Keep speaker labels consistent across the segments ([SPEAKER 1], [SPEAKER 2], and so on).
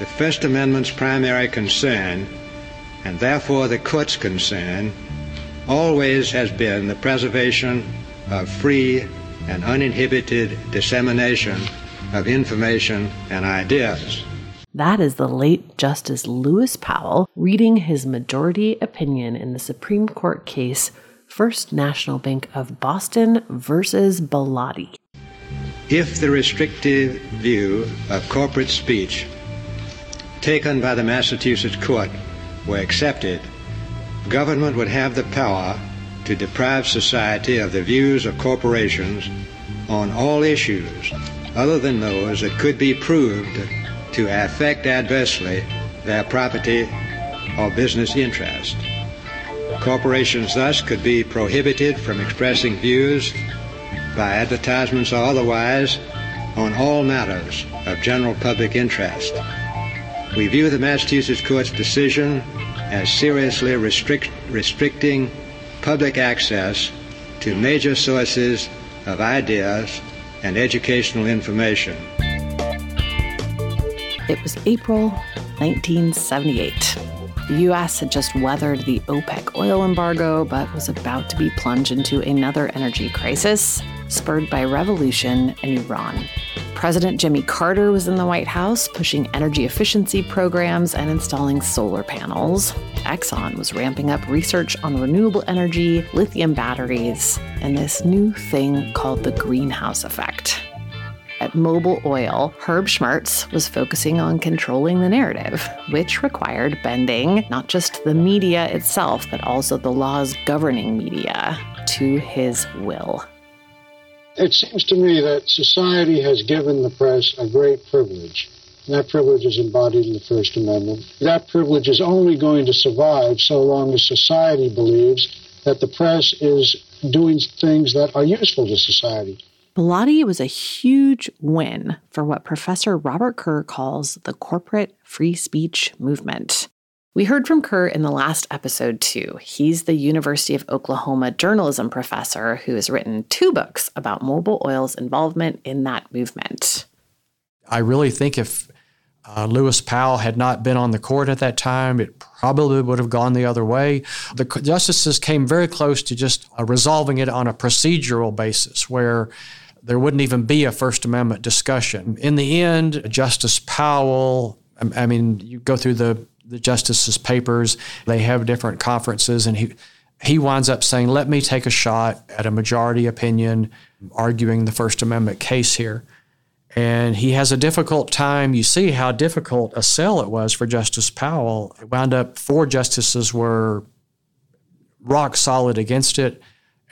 [SPEAKER 1] The First Amendment's primary concern, and therefore the court's concern, always has been the preservation of free and uninhibited dissemination of information and ideas.
[SPEAKER 2] That is the late Justice Lewis Powell reading his majority opinion in the Supreme Court case First National Bank of Boston versus Bellotti.
[SPEAKER 1] If the restrictive view of corporate speech taken by the Massachusetts court were accepted, government would have the power to deprive society of the views of corporations on all issues other than those that could be proved to affect adversely their property or business interest. Corporations thus could be prohibited from expressing views by advertisements or otherwise on all matters of general public interest. We view the Massachusetts Court's decision as seriously restrict, restricting public access to major sources of ideas and educational information.
[SPEAKER 2] It was April 1978. The U.S. had just weathered the OPEC oil embargo, but was about to be plunged into another energy crisis, spurred by revolution in Iran. President Jimmy Carter was in the White House pushing energy efficiency programs and installing solar panels. Exxon was ramping up research on renewable energy, lithium batteries, and this new thing called the greenhouse effect. At Mobil Oil, Herb Schmertz was focusing on controlling the narrative, which required bending not just the media itself, but also the laws governing media to his will.
[SPEAKER 3] It seems to me that society has given the press a great privilege. And that privilege is embodied in the First Amendment. That privilege is only going to survive so long as society believes that the press is doing things that are useful to society.
[SPEAKER 2] Bellotti was a huge win for what Professor Robert Kerr calls the corporate free speech movement. We heard from Kerr in the last episode, too. He's the University of Oklahoma journalism professor who has written two books about Mobil Oil's involvement in that movement.
[SPEAKER 4] I really think if uh, Lewis Powell had not been on the court at that time, it probably would have gone the other way. The justices came very close to just uh, resolving it on a procedural basis where there wouldn't even be a First Amendment discussion. In the end, Justice Powell, I mean, you go through the the justices' papers. They have different conferences, and he he winds up saying, "Let me take a shot at a majority opinion, arguing the First Amendment case here." And he has a difficult time. You see how difficult a sell it was for Justice Powell. It wound up four justices were rock solid against it,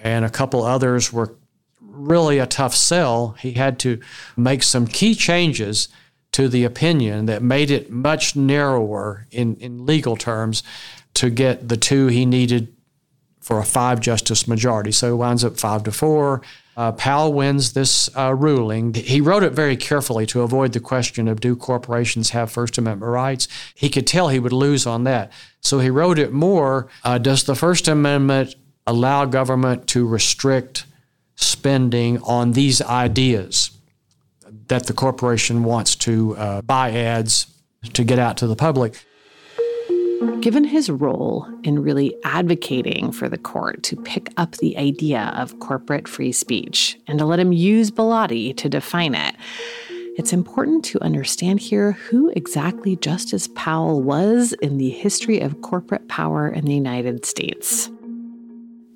[SPEAKER 4] and a couple others were really a tough sell. He had to make some key changes to the opinion that made it much narrower in, in legal terms to get the two he needed for a five justice majority. So it winds up five to four. Uh, Powell wins this uh, ruling. He wrote it very carefully to avoid the question of do corporations have First Amendment rights. He could tell he would lose on that. So he wrote it more uh, Does the First Amendment allow government to restrict spending on these ideas? That the corporation wants to uh, buy ads to get out to the public.
[SPEAKER 2] Given his role in really advocating for the court to pick up the idea of corporate free speech and to let him use Bellotti to define it, it's important to understand here who exactly Justice Powell was in the history of corporate power in the United States.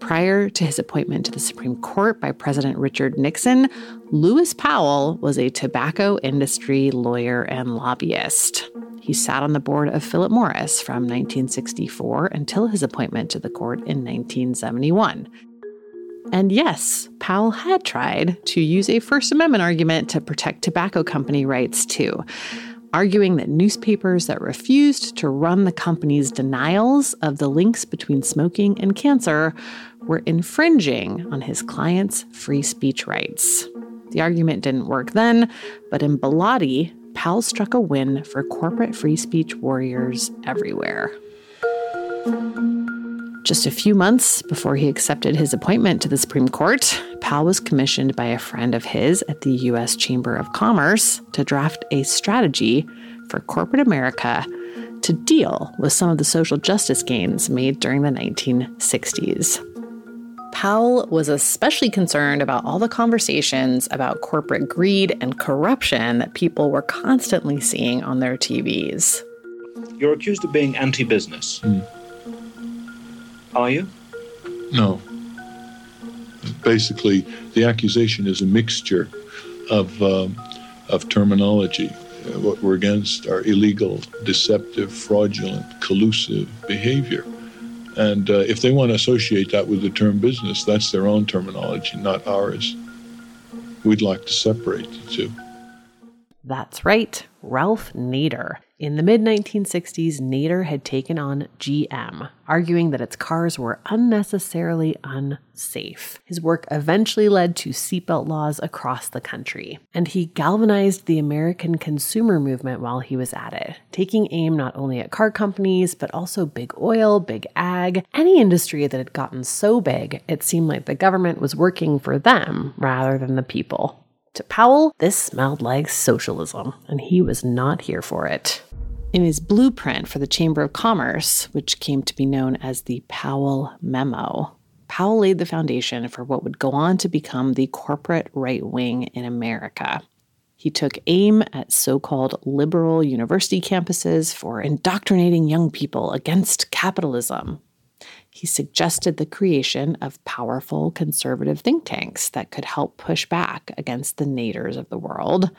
[SPEAKER 2] Prior to his appointment to the Supreme Court by President Richard Nixon, Lewis Powell was a tobacco industry lawyer and lobbyist. He sat on the board of Philip Morris from 1964 until his appointment to the court in 1971. And yes, Powell had tried to use a First Amendment argument to protect tobacco company rights too arguing that newspapers that refused to run the company's denials of the links between smoking and cancer were infringing on his clients' free speech rights. The argument didn't work then, but in Bellotti, Powell struck a win for corporate free speech warriors everywhere. Just a few months before he accepted his appointment to the Supreme Court, Powell was commissioned by a friend of his at the U.S. Chamber of Commerce to draft a strategy for corporate America to deal with some of the social justice gains made during the 1960s. Powell was especially concerned about all the conversations about corporate greed and corruption that people were constantly seeing on their TVs.
[SPEAKER 5] You're accused of being anti business.
[SPEAKER 6] Mm.
[SPEAKER 5] Are you?
[SPEAKER 6] No. Basically, the accusation is a mixture of, um, of terminology. Uh, what we're against are illegal, deceptive, fraudulent, collusive behavior. And uh, if they want to associate that with the term business, that's their own terminology, not ours. We'd like to separate the two.
[SPEAKER 2] That's right, Ralph Nader. In the mid 1960s, Nader had taken on GM, arguing that its cars were unnecessarily unsafe. His work eventually led to seatbelt laws across the country, and he galvanized the American consumer movement while he was at it, taking aim not only at car companies, but also big oil, big ag, any industry that had gotten so big it seemed like the government was working for them rather than the people. To Powell, this smelled like socialism, and he was not here for it. In his blueprint for the Chamber of Commerce, which came to be known as the Powell Memo, Powell laid the foundation for what would go on to become the corporate right wing in America. He took aim at so called liberal university campuses for indoctrinating young people against capitalism, he suggested the creation of powerful conservative think tanks that could help push back against the naders of the world,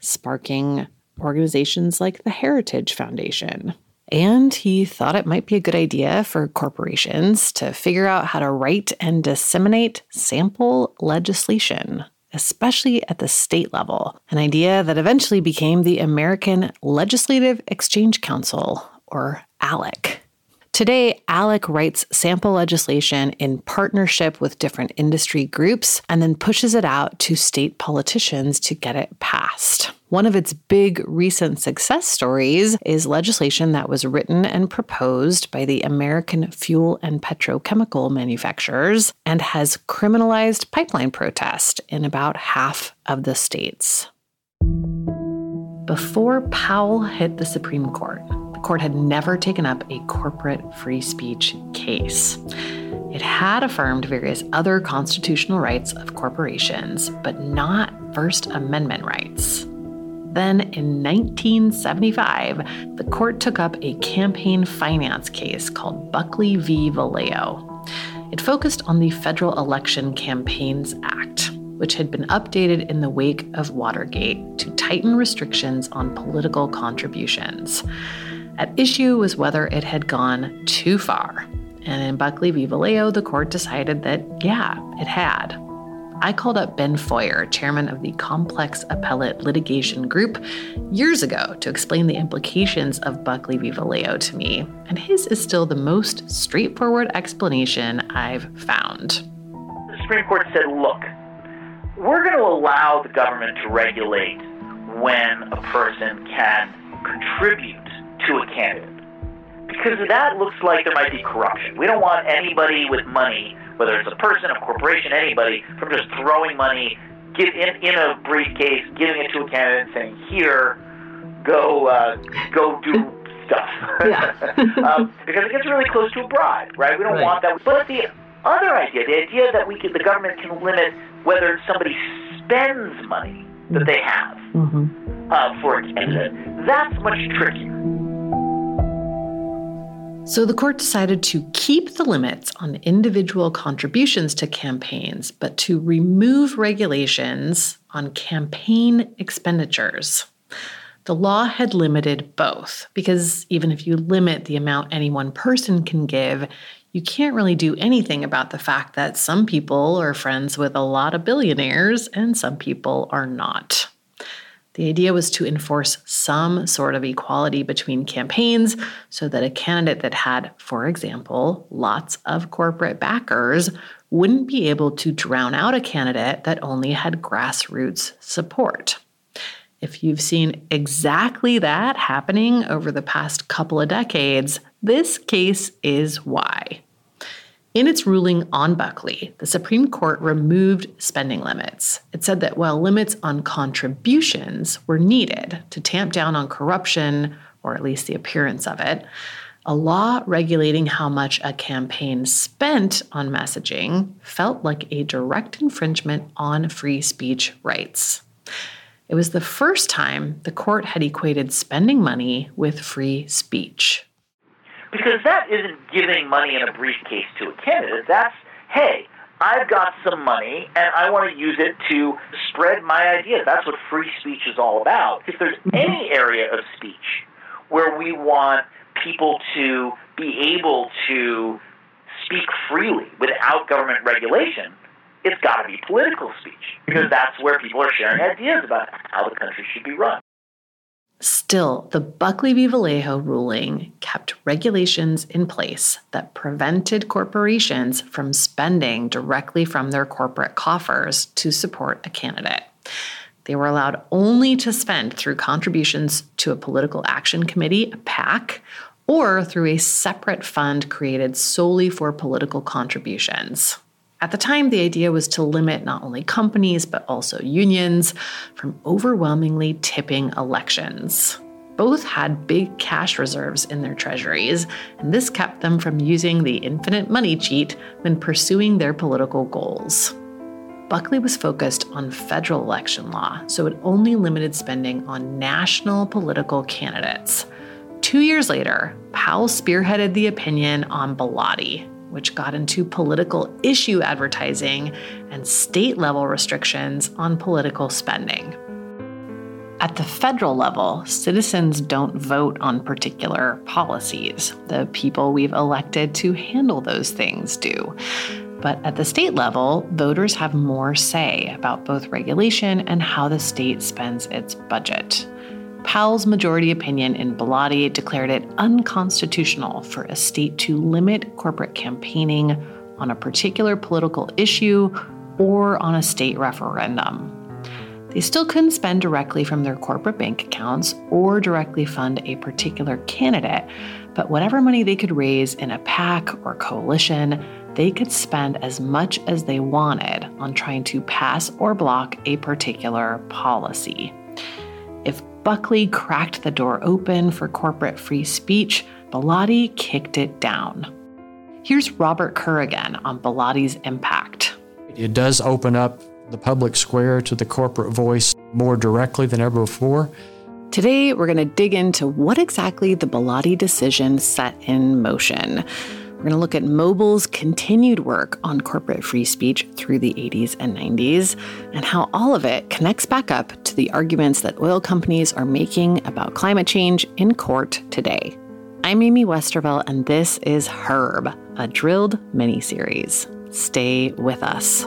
[SPEAKER 2] sparking organizations like the Heritage Foundation. And he thought it might be a good idea for corporations to figure out how to write and disseminate sample legislation, especially at the state level, an idea that eventually became the American Legislative Exchange Council, or ALEC. Today, ALEC writes sample legislation in partnership with different industry groups and then pushes it out to state politicians to get it passed. One of its big recent success stories is legislation that was written and proposed by the American fuel and petrochemical manufacturers and has criminalized pipeline protest in about half of the states. Before Powell hit the Supreme Court, the court had never taken up a corporate free speech case. It had affirmed various other constitutional rights of corporations, but not First Amendment rights. Then in 1975, the court took up a campaign finance case called Buckley v. Valeo. It focused on the Federal Election Campaigns Act, which had been updated in the wake of Watergate to tighten restrictions on political contributions. At issue was whether it had gone too far. And in Buckley v. Valeo, the court decided that, yeah, it had. I called up Ben Feuer, chairman of the Complex Appellate Litigation Group, years ago to explain the implications of Buckley v. Valeo to me, and his is still the most straightforward explanation I've found.
[SPEAKER 7] The Supreme Court said, look, we're going to allow the government to regulate when a person can contribute to a candidate. Because that looks like there might be corruption. We don't want anybody with money, whether it's a person, a corporation, anybody, from just throwing money get in, in a briefcase, giving it to a candidate and saying, here, go, uh, go do stuff. um, because it gets really close to a bribe, right? We don't right. want that. But the other idea, the idea that we could, the government can limit whether somebody spends money that they have mm-hmm. uh, for a candidate, that's much trickier.
[SPEAKER 2] So the court decided to keep the limits on individual contributions to campaigns, but to remove regulations on campaign expenditures. The law had limited both, because even if you limit the amount any one person can give, you can't really do anything about the fact that some people are friends with a lot of billionaires and some people are not. The idea was to enforce some sort of equality between campaigns so that a candidate that had, for example, lots of corporate backers wouldn't be able to drown out a candidate that only had grassroots support. If you've seen exactly that happening over the past couple of decades, this case is why. In its ruling on Buckley, the Supreme Court removed spending limits. It said that while limits on contributions were needed to tamp down on corruption, or at least the appearance of it, a law regulating how much a campaign spent on messaging felt like a direct infringement on free speech rights. It was the first time the court had equated spending money with free speech
[SPEAKER 7] because that isn't giving money in a briefcase to a candidate. That's, hey, I've got some money and I want to use it to spread my ideas. That's what free speech is all about. If there's any area of speech where we want people to be able to speak freely without government regulation, it's got to be political speech because mm-hmm. that's where people are sharing ideas about how the country should be run.
[SPEAKER 2] Still, the Buckley v. Valeo ruling kept regulations in place that prevented corporations from spending directly from their corporate coffers to support a candidate. They were allowed only to spend through contributions to a political action committee, a PAC, or through a separate fund created solely for political contributions. At the time, the idea was to limit not only companies, but also unions from overwhelmingly tipping elections. Both had big cash reserves in their treasuries, and this kept them from using the infinite money cheat when pursuing their political goals. Buckley was focused on federal election law, so it only limited spending on national political candidates. Two years later, Powell spearheaded the opinion on Bellotti, which got into political issue advertising and state level restrictions on political spending. At the federal level, citizens don't vote on particular policies. The people we've elected to handle those things do. But at the state level, voters have more say about both regulation and how the state spends its budget. Powell's majority opinion in Bellotti declared it unconstitutional for a state to limit corporate campaigning on a particular political issue or on a state referendum. They still couldn't spend directly from their corporate bank accounts or directly fund a particular candidate, but whatever money they could raise in a PAC or coalition, they could spend as much as they wanted on trying to pass or block a particular policy. If Buckley cracked the door open for corporate free speech, Bellotti kicked it down. Here's Robert Kerr again on Bellotti's impact.
[SPEAKER 4] It does open up the public square to the corporate voice more directly than ever before.
[SPEAKER 2] Today, we're going to dig into what exactly the Bellotti decision set in motion. We're going to look at Mobil's continued work on corporate free speech through the 80s and 90s and how all of it connects back up to the arguments that oil companies are making about climate change in court today. I'm Amy Westervelt, and this is Herb, a drilled mini series. Stay with us.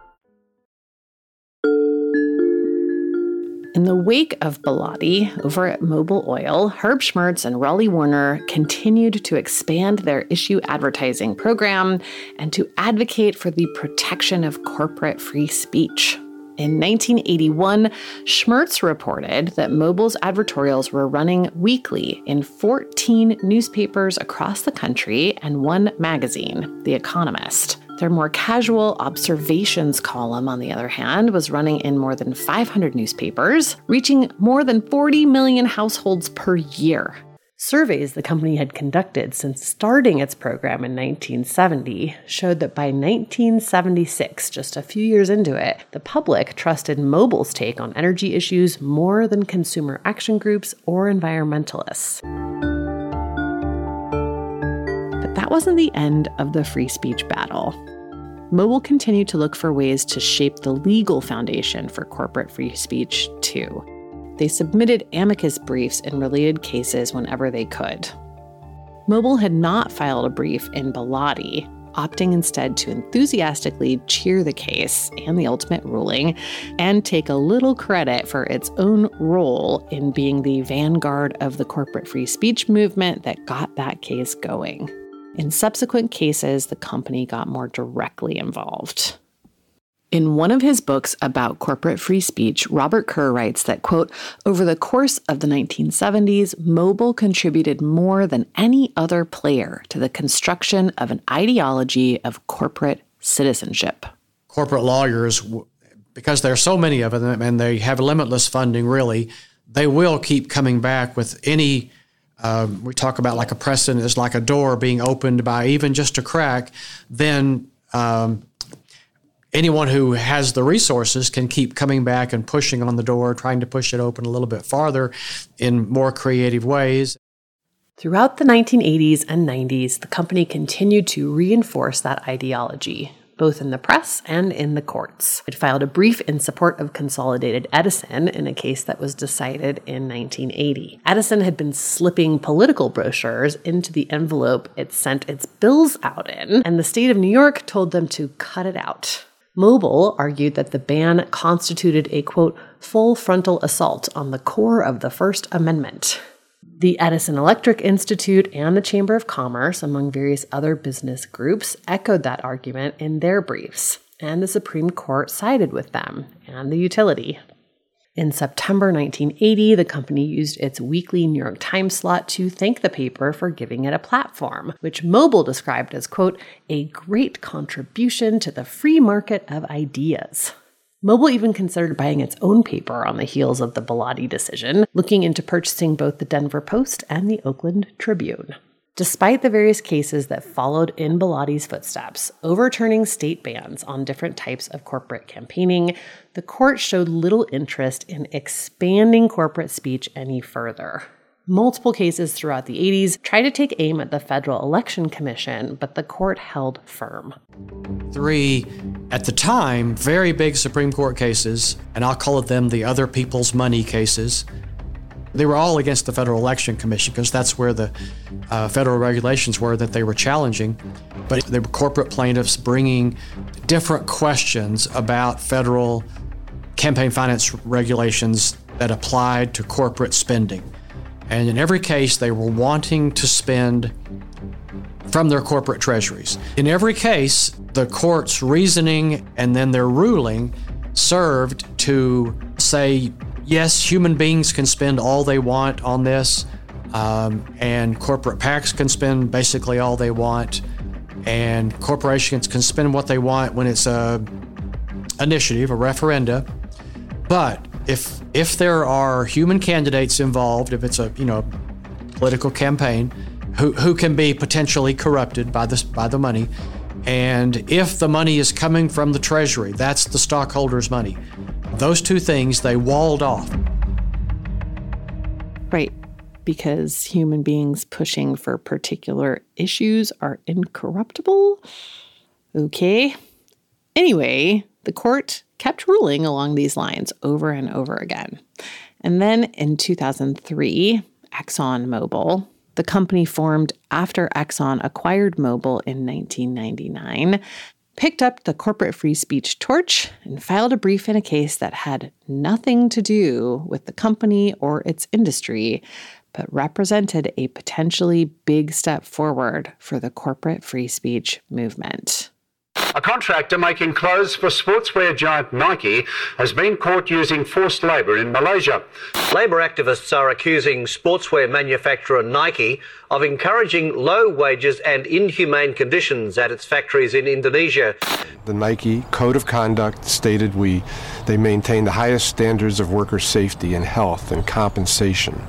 [SPEAKER 2] In the wake of Bellotti over at Mobil Oil, Herb Schmertz and Rawleigh Warner continued to expand their issue advertising program and to advocate for the protection of corporate free speech. In 1981, Schmertz reported that Mobil's advertorials were running weekly in 14 newspapers across the country and one magazine, The Economist. Their more casual observations column, on the other hand, was running in more than 500 newspapers, reaching more than 40 million households per year. Surveys the company had conducted since starting its program in 1970 showed that by 1976, just a few years into it, the public trusted Mobil's take on energy issues more than consumer action groups or environmentalists. But that wasn't the end of the free speech battle. Mobil continued to look for ways to shape the legal foundation for corporate free speech, too. They submitted amicus briefs in related cases whenever they could. Mobil had not filed a brief in Bellotti, opting instead to enthusiastically cheer the case and the ultimate ruling and take a little credit for its own role in being the vanguard of the corporate free speech movement that got that case going. In subsequent cases, the company got more directly involved. In one of his books about corporate free speech, Robert Kerr writes that, quote, over the course of the 1970s, Mobil contributed more than any other player to the construction of an ideology of corporate citizenship.
[SPEAKER 4] Corporate lawyers, because there are so many of them and they have limitless funding, really, they will keep coming back with any um, we talk about like a precedent is like a door being opened by even just a crack, then um, anyone who has the resources can keep coming back and pushing on the door, trying to push it open a little bit farther in more creative ways.
[SPEAKER 2] Throughout the 1980s and 90s, the company continued to reinforce that ideology both in the press and in the courts. It filed a brief in support of Consolidated Edison in a case that was decided in 1980. Edison had been slipping political brochures into the envelope it sent its bills out in, and the state of New York told them to cut it out. Mobil argued that the ban constituted a quote, full frontal assault on the core of the First Amendment. The Edison Electric Institute and the Chamber of Commerce, among various other business groups, echoed that argument in their briefs, and the Supreme Court sided with them and the utility. In September 1980, the company used its weekly New York Times slot to thank the paper for giving it a platform, which Mobil described as, quote, a great contribution to the free market of ideas. Mobil even considered buying its own paper on the heels of the Bellotti decision, looking into purchasing both the Denver Post and the Oakland Tribune. Despite the various cases that followed in Bellotti's footsteps, overturning state bans on different types of corporate campaigning, the court showed little interest in expanding corporate speech any further. Multiple cases throughout the 80s tried to take aim at the Federal Election Commission, but the court held firm.
[SPEAKER 4] Three, at the time, very big Supreme Court cases, and I'll call them the other people's money cases. They were all against the Federal Election Commission because that's where the uh, federal regulations were that they were challenging. But they were corporate plaintiffs bringing different questions about federal campaign finance regulations that applied to corporate spending. And in every case, they were wanting to spend from their corporate treasuries. In every case, the court's reasoning and then their ruling served to say, yes, human beings can spend all they want on this, um, and corporate PACs can spend basically all they want, and corporations can spend what they want when it's a initiative, a referenda. But if if there are human candidates involved, if it's a you know political campaign, who who can be potentially corrupted by this by the money, and if the money is coming from the treasury, that's the stockholders' money. Those two things they walled off.
[SPEAKER 2] Right. Because human beings pushing for particular issues are incorruptible? Okay. Anyway, the court kept ruling along these lines over and over again. And then in 2003, ExxonMobil, the company formed after Exxon acquired Mobil in 1999, picked up the corporate free speech torch and filed a brief in a case that had nothing to do with the company or its industry, but represented a potentially big step forward for the corporate free speech movement.
[SPEAKER 8] A contractor making clothes for sportswear giant Nike has been caught using forced labor in Malaysia.
[SPEAKER 9] Labor activists are accusing sportswear manufacturer Nike of encouraging low wages and inhumane conditions at its factories in Indonesia.
[SPEAKER 10] The Nike Code of Conduct stated we they maintain the highest standards of worker safety and health and compensation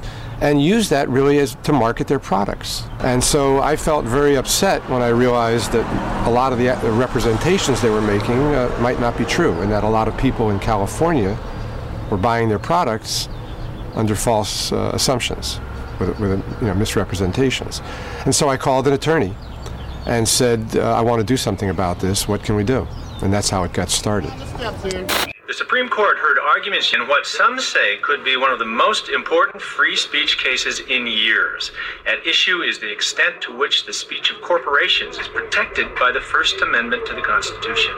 [SPEAKER 10] and use that really as to market their products. And so I felt very upset when I realized that a lot of the representations they were making uh, might not be true, and that a lot of people in California were buying their products under false uh, assumptions, with, with you know, misrepresentations. And so I called an attorney and said, uh, I want to do something about this. What can we do? And that's how it got started.
[SPEAKER 11] The Supreme Court heard arguments in what some say could be one of the most important free speech cases in years. At issue is the extent to which the speech of corporations is protected by the First Amendment to the Constitution.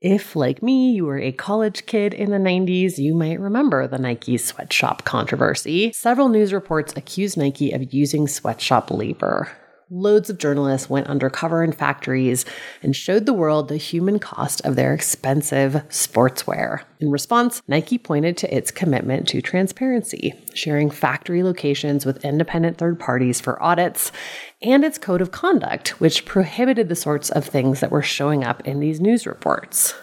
[SPEAKER 2] If, like me, you were a college kid in the 90s, you might remember the Nike sweatshop controversy. Several news reports accused Nike of using sweatshop labor loads of journalists went undercover in factories and showed the world the human cost of their expensive sportswear. In response, Nike pointed to its commitment to transparency, sharing factory locations with independent third parties for audits, and its code of conduct, which prohibited the sorts of things that were showing up in these news reports.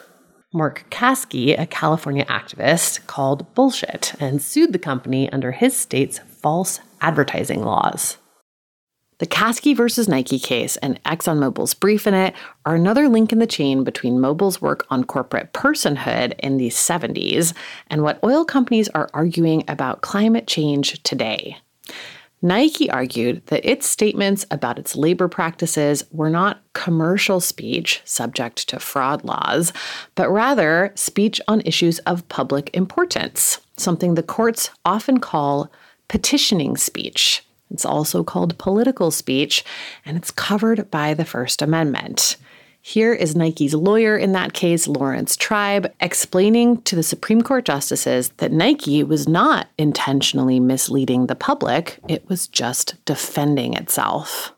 [SPEAKER 2] Marc Kasky, a California activist, called bullshit and sued the company under his state's false advertising laws. The Kasky versus Nike case and ExxonMobil's brief in it are another link in the chain between Mobil's work on corporate personhood in the 70s and what oil companies are arguing about climate change today. Nike argued that its statements about its labor practices were not commercial speech subject to fraud laws, but rather speech on issues of public importance, something the courts often call petitioning speech. It's also called political speech, and it's covered by the First Amendment. Here is Nike's lawyer in that case, Laurence Tribe, explaining to the Supreme Court justices that Nike was not intentionally misleading the public, it was just defending itself.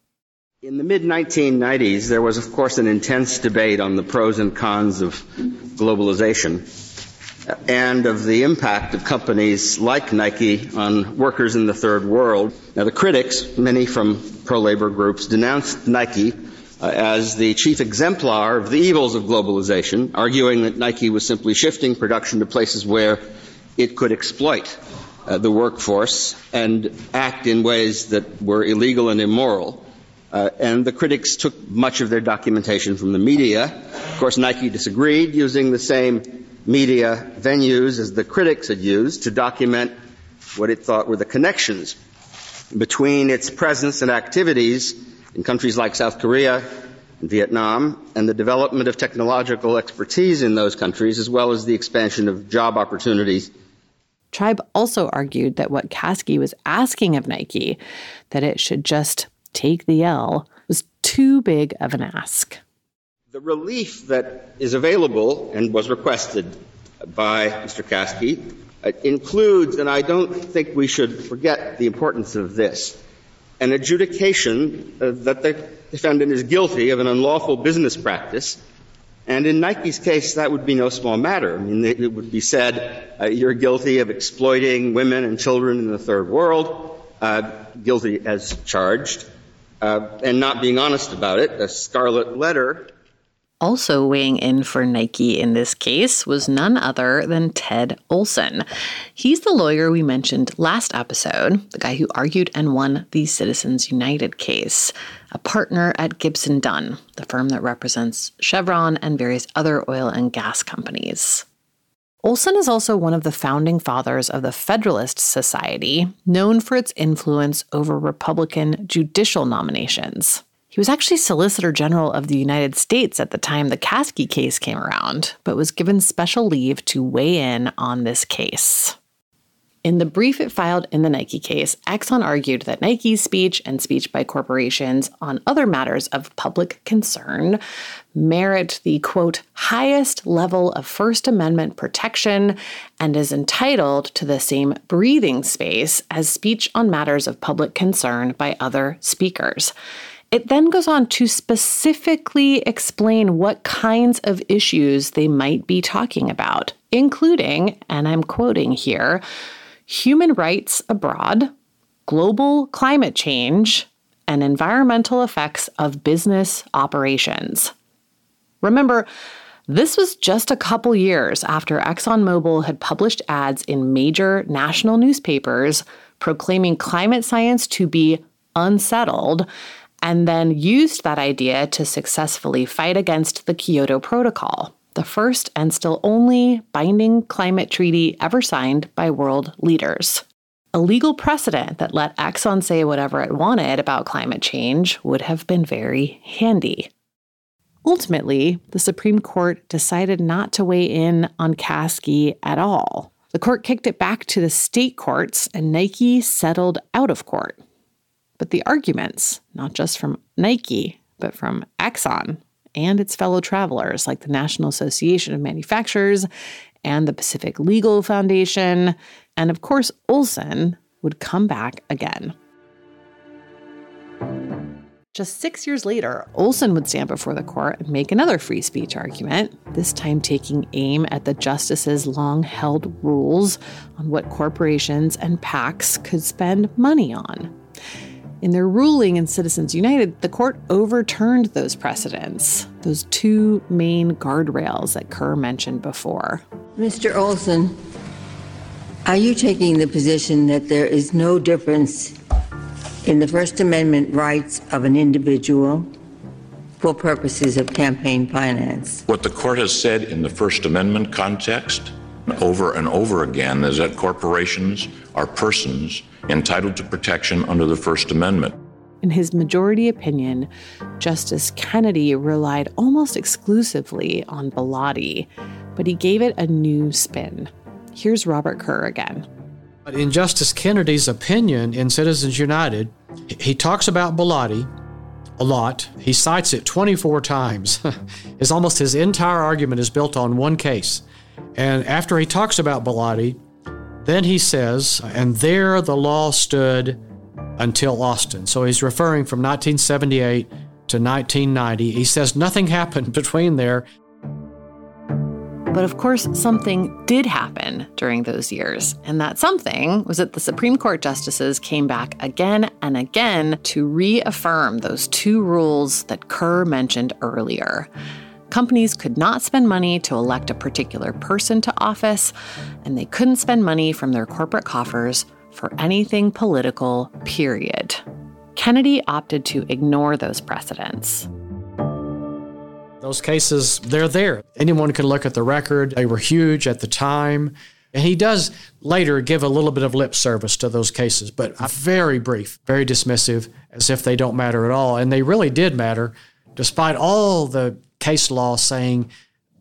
[SPEAKER 12] In the mid 1990s, there was, of course, an intense debate on the pros and cons of globalization and of the impact of companies like Nike on workers in the third world. Now, the critics, many from pro labor groups, denounced Nike uh, as the chief exemplar of the evils of globalization, arguing that Nike was simply shifting production to places where it could exploit uh, the workforce and act in ways that were illegal and immoral. Uh, and the critics took much of their documentation from the media. Of course, Nike disagreed, using the same media venues as the critics had used to document what it thought were the connections between its presence and activities in countries like South Korea and Vietnam and the development of technological expertise in those countries as well as the expansion of job opportunities.
[SPEAKER 2] Tribe also argued that what Kasky was asking of Nike, that it should just take the L, was too big of an ask.
[SPEAKER 12] The relief that is available and was requested by Mr. Kasky uh, includes, and I don't think we should forget the importance of this, an adjudication uh, that the defendant is guilty of an unlawful business practice. And in Nike's case, that would be no small matter. I mean, it would be said, uh, you're guilty of exploiting women and children in the third world, uh, guilty as charged, uh, and not being honest about it, a scarlet letter
[SPEAKER 2] also weighing in for Nike in this case was none other than Ted Olson. He's the lawyer we mentioned last episode, the guy who argued and won the Citizens United case, a partner at Gibson Dunn, the firm that represents Chevron and various other oil and gas companies. Olson is also one of the founding fathers of the Federalist Society, known for its influence over Republican judicial nominations. He was actually Solicitor General of the United States at the time the Kasky case came around, but was given special leave to weigh in on this case. In the brief it filed in the Nike case, Exxon argued that Nike's speech and speech by corporations on other matters of public concern merit the quote, highest level of First Amendment protection and is entitled to the same breathing space as speech on matters of public concern by other speakers. It then goes on to specifically explain what kinds of issues they might be talking about, including, and I'm quoting here, human rights abroad, global climate change, and environmental effects of business operations. Remember, this was just a couple years after ExxonMobil had published ads in major national newspapers proclaiming climate science to be unsettled, and then used that idea to successfully fight against the Kyoto Protocol the first and still only binding climate treaty ever signed by world leaders. A legal precedent that let Exxon say whatever it wanted about climate change would have been very handy. Ultimately, the Supreme Court decided not to weigh in on Kasky at all. The court kicked it back to the state courts, and Nike settled out of court. But the arguments, not just from Nike, but from Exxon, and its fellow travelers, like the National Association of Manufacturers and the Pacific Legal Foundation, and of course, Olson would come back again. Just six years later, Olson would stand before the court and make another free speech argument, this time taking aim at the justices' long held rules on what corporations and PACs could spend money on. In their ruling in Citizens United, the court overturned those precedents, those two main guardrails that Kerr mentioned before.
[SPEAKER 13] Mr. Olson, are you taking the position that there is no difference in the First Amendment rights of an individual for purposes of campaign finance?
[SPEAKER 14] What the court has said in the First Amendment context over and over again is that corporations are persons entitled to protection under the First Amendment.
[SPEAKER 2] In his majority opinion, Justice Kennedy relied almost exclusively on Bellotti, but he gave it a new spin. Here's Robert Kerr again.
[SPEAKER 4] In Justice Kennedy's opinion in Citizens United, he talks about Bellotti a lot. He cites it 24 times. it's almost his entire argument is built on one case. And after he talks about Bellotti, then he says, and there the law stood until Austin. So he's referring from 1978 to 1990. He says nothing happened between there.
[SPEAKER 2] But of course, something did happen during those years. And that something was that the Supreme Court justices came back again and again to reaffirm those two rules that Kerr mentioned earlier companies could not spend money to elect a particular person to office, and they couldn't spend money from their corporate coffers for anything political, period. Kennedy opted to ignore those precedents.
[SPEAKER 4] Those cases, they're there. Anyone can look at the record. They were huge at the time. And he does later give a little bit of lip service to those cases, but very brief, very dismissive, as if they don't matter at all. And they really did matter, despite all the case law saying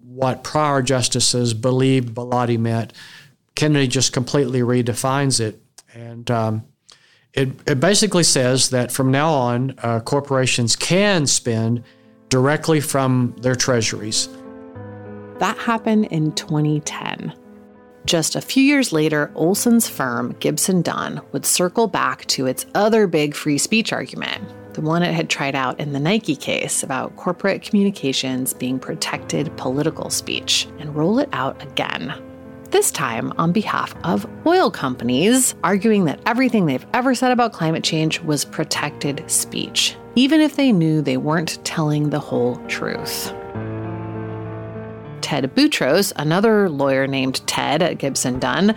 [SPEAKER 4] what prior justices believed Bellotti meant. Kennedy just completely redefines it. And um, it, it basically says that from now on, uh, corporations can spend directly from their treasuries.
[SPEAKER 2] That happened in 2010. Just a few years later, Olson's firm, Gibson Dunn, would circle back to its other big free speech argument the one it had tried out in the Nike case about corporate communications being protected political speech, and roll it out again. This time on behalf of oil companies, arguing that everything they've ever said about climate change was protected speech, even if they knew they weren't telling the whole truth. Ted Boutrous, another lawyer named Ted at Gibson Dunn,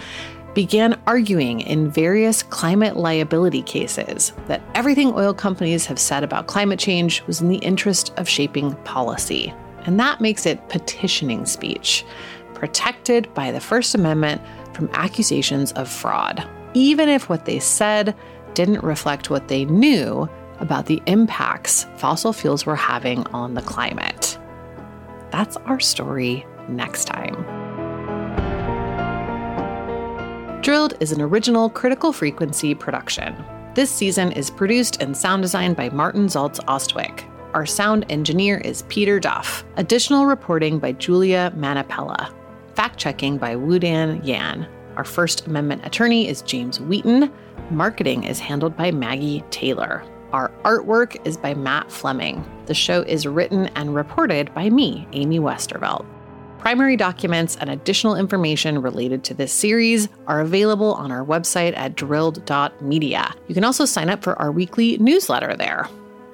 [SPEAKER 2] began arguing in various climate liability cases that everything oil companies have said about climate change was in the interest of shaping policy. And that makes it petitioning speech, protected by the First Amendment from accusations of fraud, even if what they said didn't reflect what they knew about the impacts fossil fuels were having on the climate. That's our story next time. Drilled is an original critical frequency production. This season is produced and sound designed by Martin Zaltz Austwick. Our sound engineer is Peter Duff. Additional reporting by Julia Manapella. Fact checking by Wudan Yan. Our First Amendment attorney is James Wheaton. Marketing is handled by Maggie Taylor. Our artwork is by Matt Fleming. The show is written and reported by me, Amy Westervelt. Primary documents and additional information related to this series are available on our website at drilled.media. You can also sign up for our weekly newsletter there.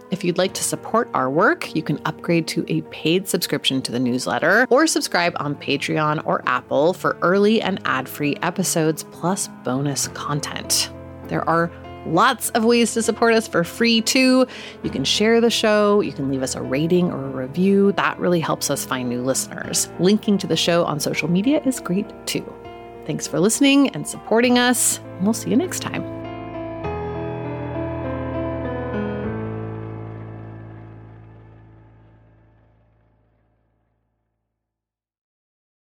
[SPEAKER 2] If you'd like to support our work, you can upgrade to a paid subscription to the newsletter or subscribe on Patreon or Apple for early and ad free episodes plus bonus content. There are Lots of ways to support us for free, too. You can share the show, you can leave us a rating or a review. That really helps us find new listeners. Linking to the show on social media is great, too. Thanks for listening and supporting us, and we'll see you next time.